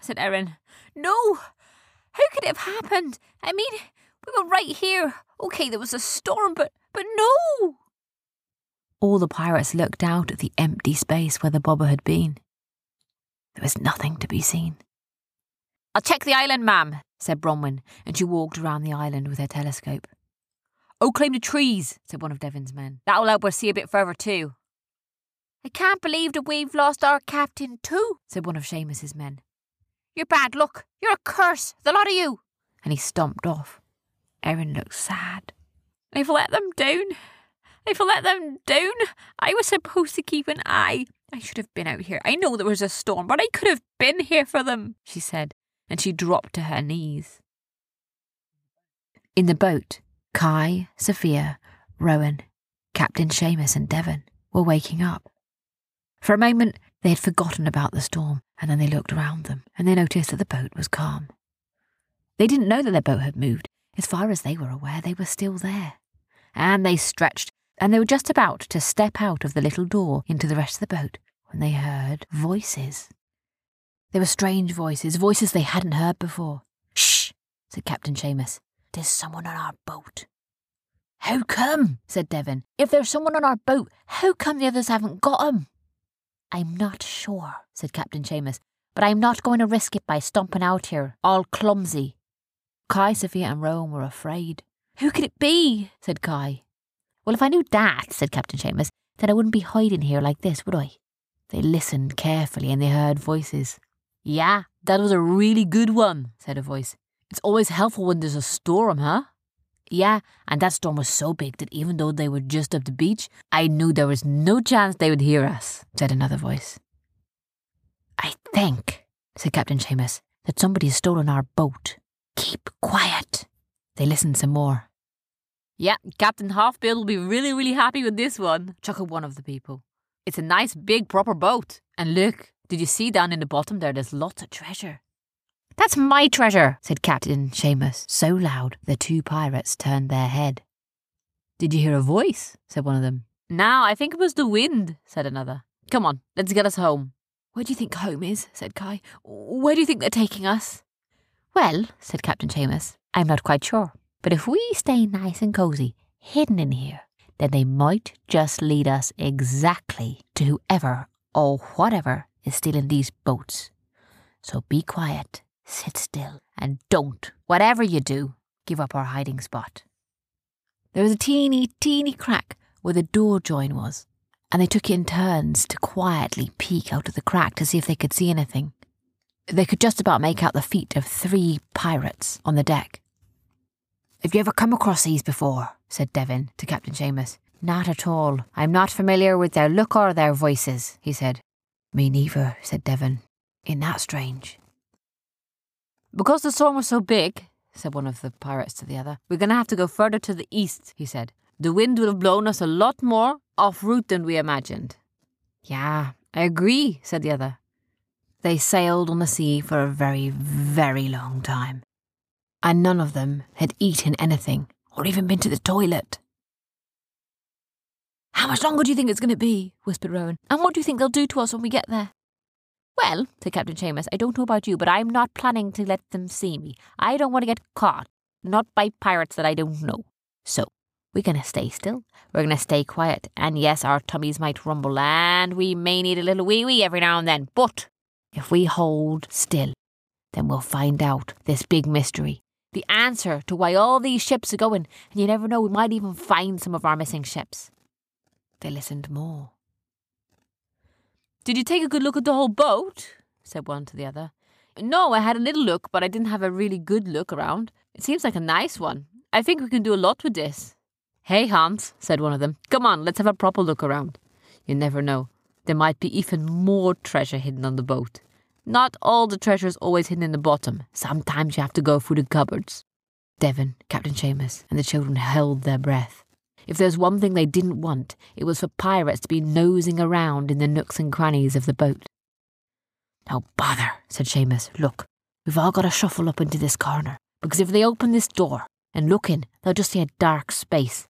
Said Erin. No. How could it have happened? I mean, we were right here. Okay, there was a storm, but but no. All the pirates looked out at the empty space where the bobber had been. There was nothing to be seen. I'll check the island, ma'am, said Bronwyn, and she walked around the island with her telescope. Oh, climb the trees, said one of Devon's men. That'll help us see a bit further too. I can't believe that we've lost our captain too, said one of Seamus's men. You're bad luck. You're a curse, the lot of you. And he stomped off. Erin looked sad. I've let them down. I've let them down. I was supposed to keep an eye. I should have been out here. I know there was a storm, but I could have been here for them, she said, and she dropped to her knees. In the boat, Kai, Sophia, Rowan, Captain Seamus, and Devon were waking up. For a moment, they had forgotten about the storm, and then they looked around them, and they noticed that the boat was calm. They didn't know that their boat had moved. As far as they were aware, they were still there. And they stretched, and they were just about to step out of the little door into the rest of the boat when they heard voices. They were strange voices, voices they hadn't heard before. Shh, said Captain Seamus. There's someone on our boat. How come? said Devon. If there's someone on our boat, how come the others haven't got? I'm not sure, said Captain Seamus, but I'm not going to risk it by stomping out here, all clumsy. Kai, Sophia, and Rowan were afraid. Who could it be? said Kai. Well, if I knew that, said Captain Seamus, then I wouldn't be hiding here like this, would I? They listened carefully and they heard voices. Yeah, that was a really good one, said a voice. It's always helpful when there's a storm, huh? Yeah, and that storm was so big that even though they were just up the beach, I knew there was no chance they would hear us, said another voice. I think, said Captain Seamus, that somebody has stolen our boat. Keep quiet. They listened some more. Yeah, Captain Halfbill will be really, really happy with this one, chuckled one of the people. It's a nice, big, proper boat. And look, did you see down in the bottom there? There's lots of treasure. That's my treasure, said Captain Seamus, so loud the two pirates turned their head. Did you hear a voice? said one of them. No, I think it was the wind, said another. Come on, let's get us home. Where do you think home is? said Kai. Where do you think they're taking us? Well, said Captain Seamus, I'm not quite sure. But if we stay nice and cosy, hidden in here, then they might just lead us exactly to whoever or whatever is stealing these boats. So be quiet Sit still and don't, whatever you do, give up our hiding spot. There was a teeny, teeny crack where the door join was, and they took in turns to quietly peek out of the crack to see if they could see anything. They could just about make out the feet of three pirates on the deck. Have you ever come across these before? said Devon to Captain Seamus. Not at all. I'm not familiar with their look or their voices, he said. Me neither, said Devon. Ain't that strange? Because the storm was so big, said one of the pirates to the other, we're going to have to go further to the east, he said. The wind would have blown us a lot more off route than we imagined. Yeah, I agree, said the other. They sailed on the sea for a very, very long time, and none of them had eaten anything or even been to the toilet. How much longer do you think it's going to be? whispered Rowan. And what do you think they'll do to us when we get there? Well, said Captain Seamus, I don't know about you, but I'm not planning to let them see me. I don't want to get caught, not by pirates that I don't know. So, we're going to stay still. We're going to stay quiet. And yes, our tummies might rumble and we may need a little wee wee every now and then. But if we hold still, then we'll find out this big mystery. The answer to why all these ships are going. And you never know, we might even find some of our missing ships. They listened more. Did you take a good look at the whole boat? said one to the other. No, I had a little look, but I didn't have a really good look around. It seems like a nice one. I think we can do a lot with this. Hey, Hans, said one of them. Come on, let's have a proper look around. You never know. There might be even more treasure hidden on the boat. Not all the treasure is always hidden in the bottom. Sometimes you have to go through the cupboards. Devon, Captain Seamus, and the children held their breath. If there's one thing they didn't want, it was for pirates to be nosing around in the nooks and crannies of the boat. Oh, bother, said Seamus. Look, we've all got to shuffle up into this corner, because if they open this door and look in, they'll just see a dark space.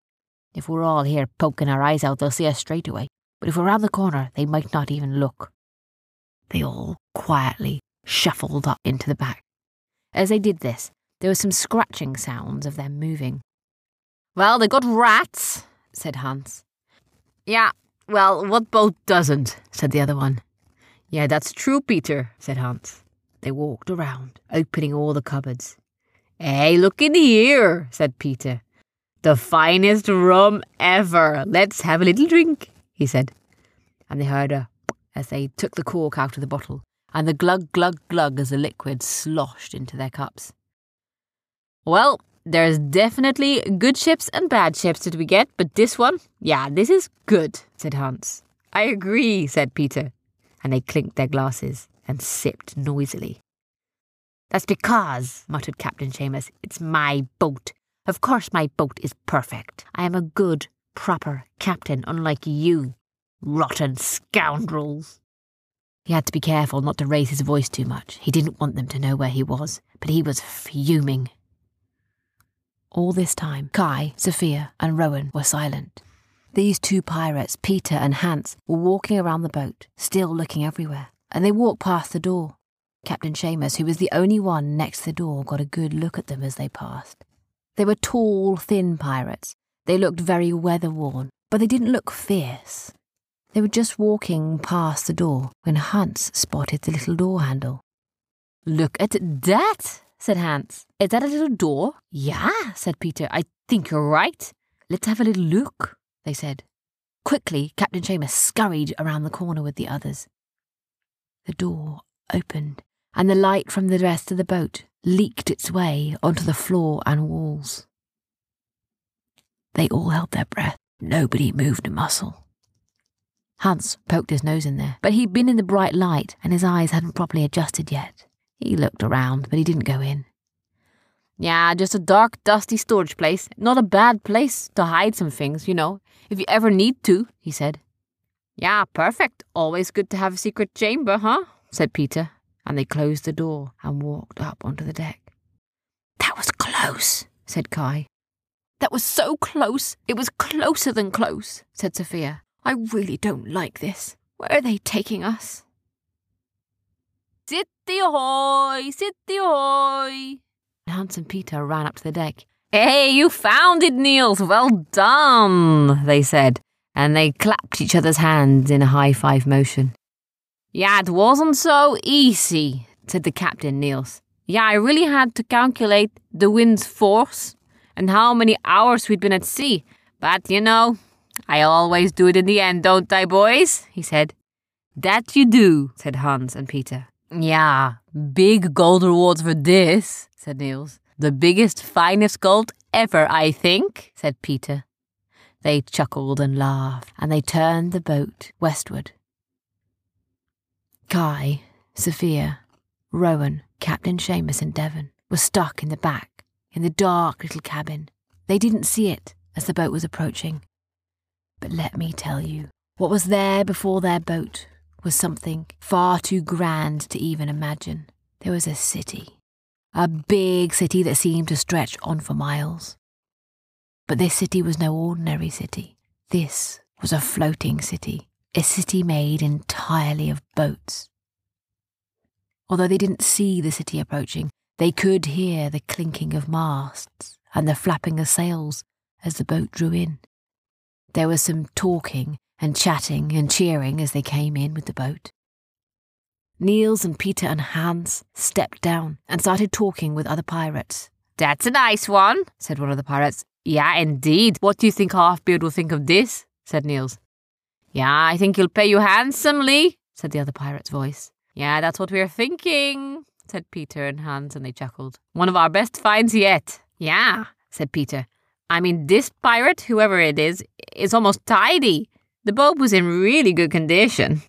If we're all here poking our eyes out, they'll see us straight away. But if we're round the corner, they might not even look. They all quietly shuffled up into the back. As they did this, there were some scratching sounds of them moving. Well, they got rats, said Hans. Yeah, well, what boat doesn't? said the other one. Yeah, that's true, Peter, said Hans. They walked around, opening all the cupboards. Hey, look in here, said Peter. The finest rum ever. Let's have a little drink, he said. And they heard a as they took the cork out of the bottle, and the glug glug glug as the liquid sloshed into their cups. Well, there's definitely good ships and bad ships that we get, but this one, yeah, this is good, said Hans. I agree, said Peter, and they clinked their glasses and sipped noisily. That's because, muttered Captain Seamus, it's my boat. Of course my boat is perfect. I am a good, proper captain, unlike you, rotten scoundrels. He had to be careful not to raise his voice too much. He didn't want them to know where he was, but he was fuming. All this time, Kai, Sophia, and Rowan were silent. These two pirates, Peter and Hans, were walking around the boat, still looking everywhere, and they walked past the door. Captain Seamus, who was the only one next the door, got a good look at them as they passed. They were tall, thin pirates. They looked very weather worn, but they didn't look fierce. They were just walking past the door when Hans spotted the little door handle. Look at that, said Hans. Is that a little door? Yeah, said Peter. I think you're right. Let's have a little look, they said. Quickly, Captain Seamus scurried around the corner with the others. The door opened, and the light from the rest of the boat leaked its way onto the floor and walls. They all held their breath. Nobody moved a muscle. Hans poked his nose in there, but he'd been in the bright light and his eyes hadn't properly adjusted yet. He looked around, but he didn't go in. Yeah, just a dark, dusty storage place. Not a bad place to hide some things, you know, if you ever need to, he said. Yeah, perfect. Always good to have a secret chamber, huh? said Peter, and they closed the door and walked up onto the deck. That was close, said Kai. That was so close. It was closer than close, said Sophia. I really don't like this. Where are they taking us? City ahoy! City ahoy! Hans and Peter ran up to the deck. Hey, you found it, Niels! Well done, they said, and they clapped each other's hands in a high five motion. Yeah, it wasn't so easy, said the captain, Niels. Yeah, I really had to calculate the wind's force and how many hours we'd been at sea. But, you know, I always do it in the end, don't I, boys? he said. That you do, said Hans and Peter. Yeah, big gold rewards for this, said Niels. The biggest, finest gold ever, I think, said Peter. They chuckled and laughed, and they turned the boat westward. Kai, Sophia, Rowan, Captain Seamus, and Devon were stuck in the back, in the dark little cabin. They didn't see it as the boat was approaching. But let me tell you, what was there before their boat was something far too grand to even imagine. There was a city, a big city that seemed to stretch on for miles. But this city was no ordinary city. This was a floating city, a city made entirely of boats. Although they didn't see the city approaching, they could hear the clinking of masts and the flapping of sails as the boat drew in. There was some talking and chatting and cheering as they came in with the boat. Niels and Peter and Hans stepped down and started talking with other pirates. That's a nice one, said one of the pirates. Yeah, indeed. What do you think Halfbeard will think of this? said Niels. Yeah, I think he'll pay you handsomely, said the other pirate's voice. Yeah, that's what we're thinking, said Peter and Hans, and they chuckled. One of our best finds yet. Yeah, said Peter. I mean, this pirate, whoever it is, is almost tidy. The bulb was in really good condition.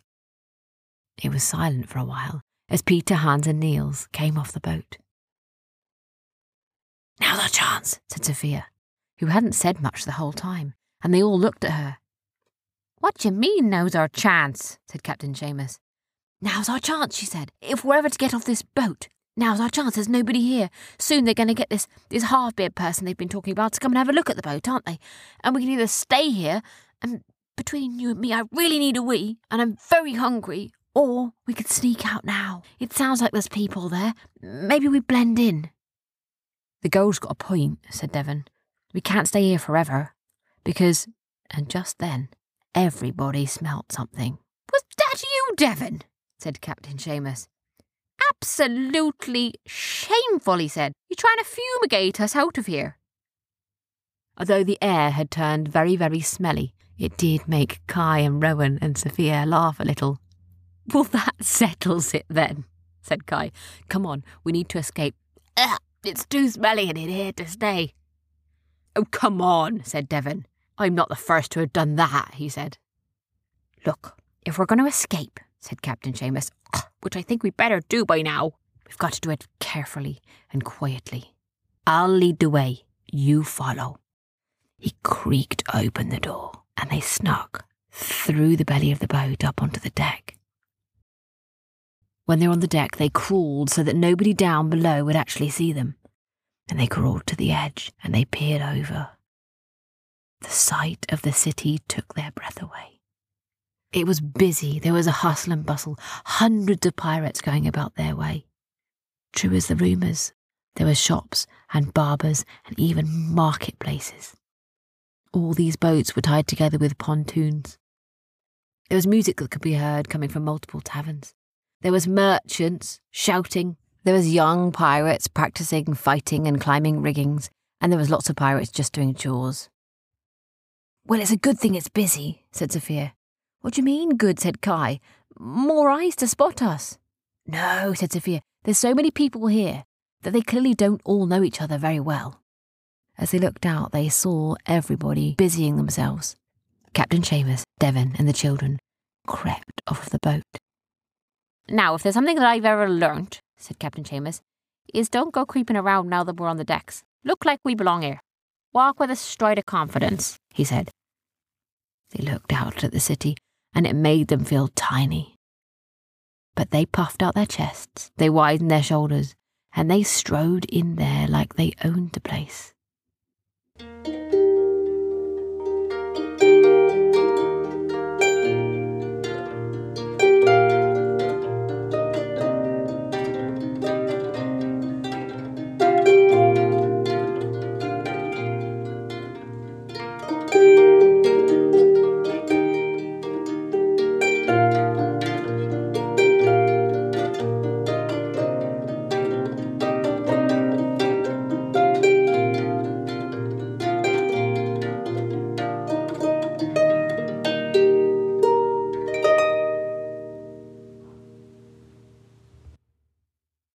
It was silent for a while as Peter, Hans, and Niels came off the boat. Now's our chance, said Sophia, who hadn't said much the whole time, and they all looked at her. What do you mean, now's our chance? said Captain Seamus. Now's our chance, she said. If we're ever to get off this boat, now's our chance. There's nobody here. Soon they're going to get this, this half-beard person they've been talking about to come and have a look at the boat, aren't they? And we can either stay here and between you and me, I really need a wee, and I'm very hungry, Or we could sneak out now. It sounds like there's people there. Maybe we blend in. The girl's got a point, said Devon. We can't stay here forever. Because, and just then, everybody smelt something. Was that you, Devon? said Captain Seamus. Absolutely shameful, he said. You're trying to fumigate us out of here. Although the air had turned very, very smelly, it did make Kai and Rowan and Sophia laugh a little. Well, that settles it then, said Kai. Come on, we need to escape. Ugh, it's too smelly in here to stay. Oh, come on, said Devon. I'm not the first to have done that, he said. Look, if we're going to escape, said Captain Seamus, which I think we better do by now, we've got to do it carefully and quietly. I'll lead the way, you follow. He creaked open the door, and they snuck through the belly of the boat up onto the deck. When they were on the deck, they crawled so that nobody down below would actually see them. And they crawled to the edge and they peered over. The sight of the city took their breath away. It was busy, there was a hustle and bustle, hundreds of pirates going about their way. True as the rumours, there were shops and barbers and even marketplaces. All these boats were tied together with pontoons. There was music that could be heard coming from multiple taverns. There was merchants shouting. There was young pirates practicing fighting and climbing riggings, and there was lots of pirates just doing chores. Well, it's a good thing it's busy, said Sophia. What do you mean, good? said Kai. More eyes to spot us. No, said Sophia. There's so many people here that they clearly don't all know each other very well. As they looked out, they saw everybody busying themselves. Captain Seamus, Devon, and the children crept off of the boat. Now, if there's something that I've ever learnt, said Captain Seamus, is don't go creeping around now that we're on the decks. Look like we belong here. Walk with a stride of confidence, he said. They looked out at the city, and it made them feel tiny. But they puffed out their chests, they widened their shoulders, and they strode in there like they owned the place thank you